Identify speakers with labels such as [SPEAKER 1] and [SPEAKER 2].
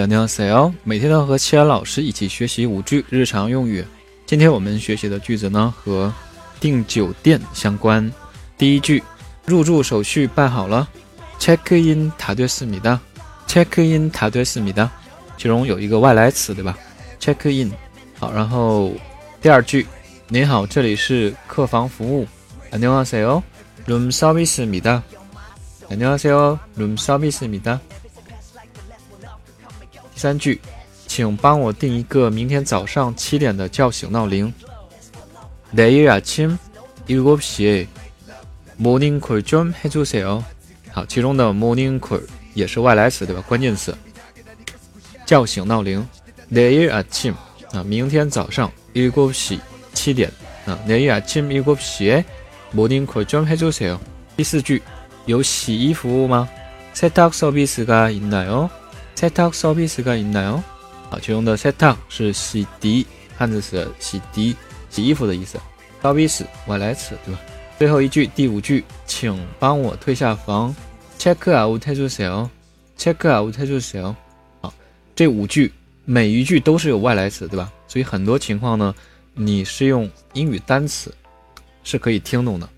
[SPEAKER 1] 안녕하세요。每天都和七安老师一起学习五句日常用语。今天我们学习的句子呢和订酒店相关。第一句，入住手续办好了。check in 다됐습니다。check in 다됐습니다。其中有一个外来词，对吧？check in。好，然后第二句，您好，这里是客房服务。안녕하세 요。 room service 입니다。 안녕하세 요。 room service 입니다。 第三句，请帮我定一个明天早上七点的叫醒闹铃。내일아침일곱시에모닝콜좀해주세요。 好，其中的 morning call 也是外来词，对吧？关键词，叫醒闹铃。내일아침啊，明天早上일곱시七点啊。내일아침일곱시에모닝콜좀해주세요。 第四句，有洗衣服务吗？세탁서비스가있나요？ 세탁서비스가있나요？ 好，其中的세탁是洗涤，汉字词洗涤、洗衣服的意思。서비스外来词，对吧？最后一句，第五句，请帮我退下房。check out 해주세 요。 check out 해주세 요。 好，这五句每一句都是有外来词，对吧？所以很多情况呢，你是用英语单词是可以听懂的。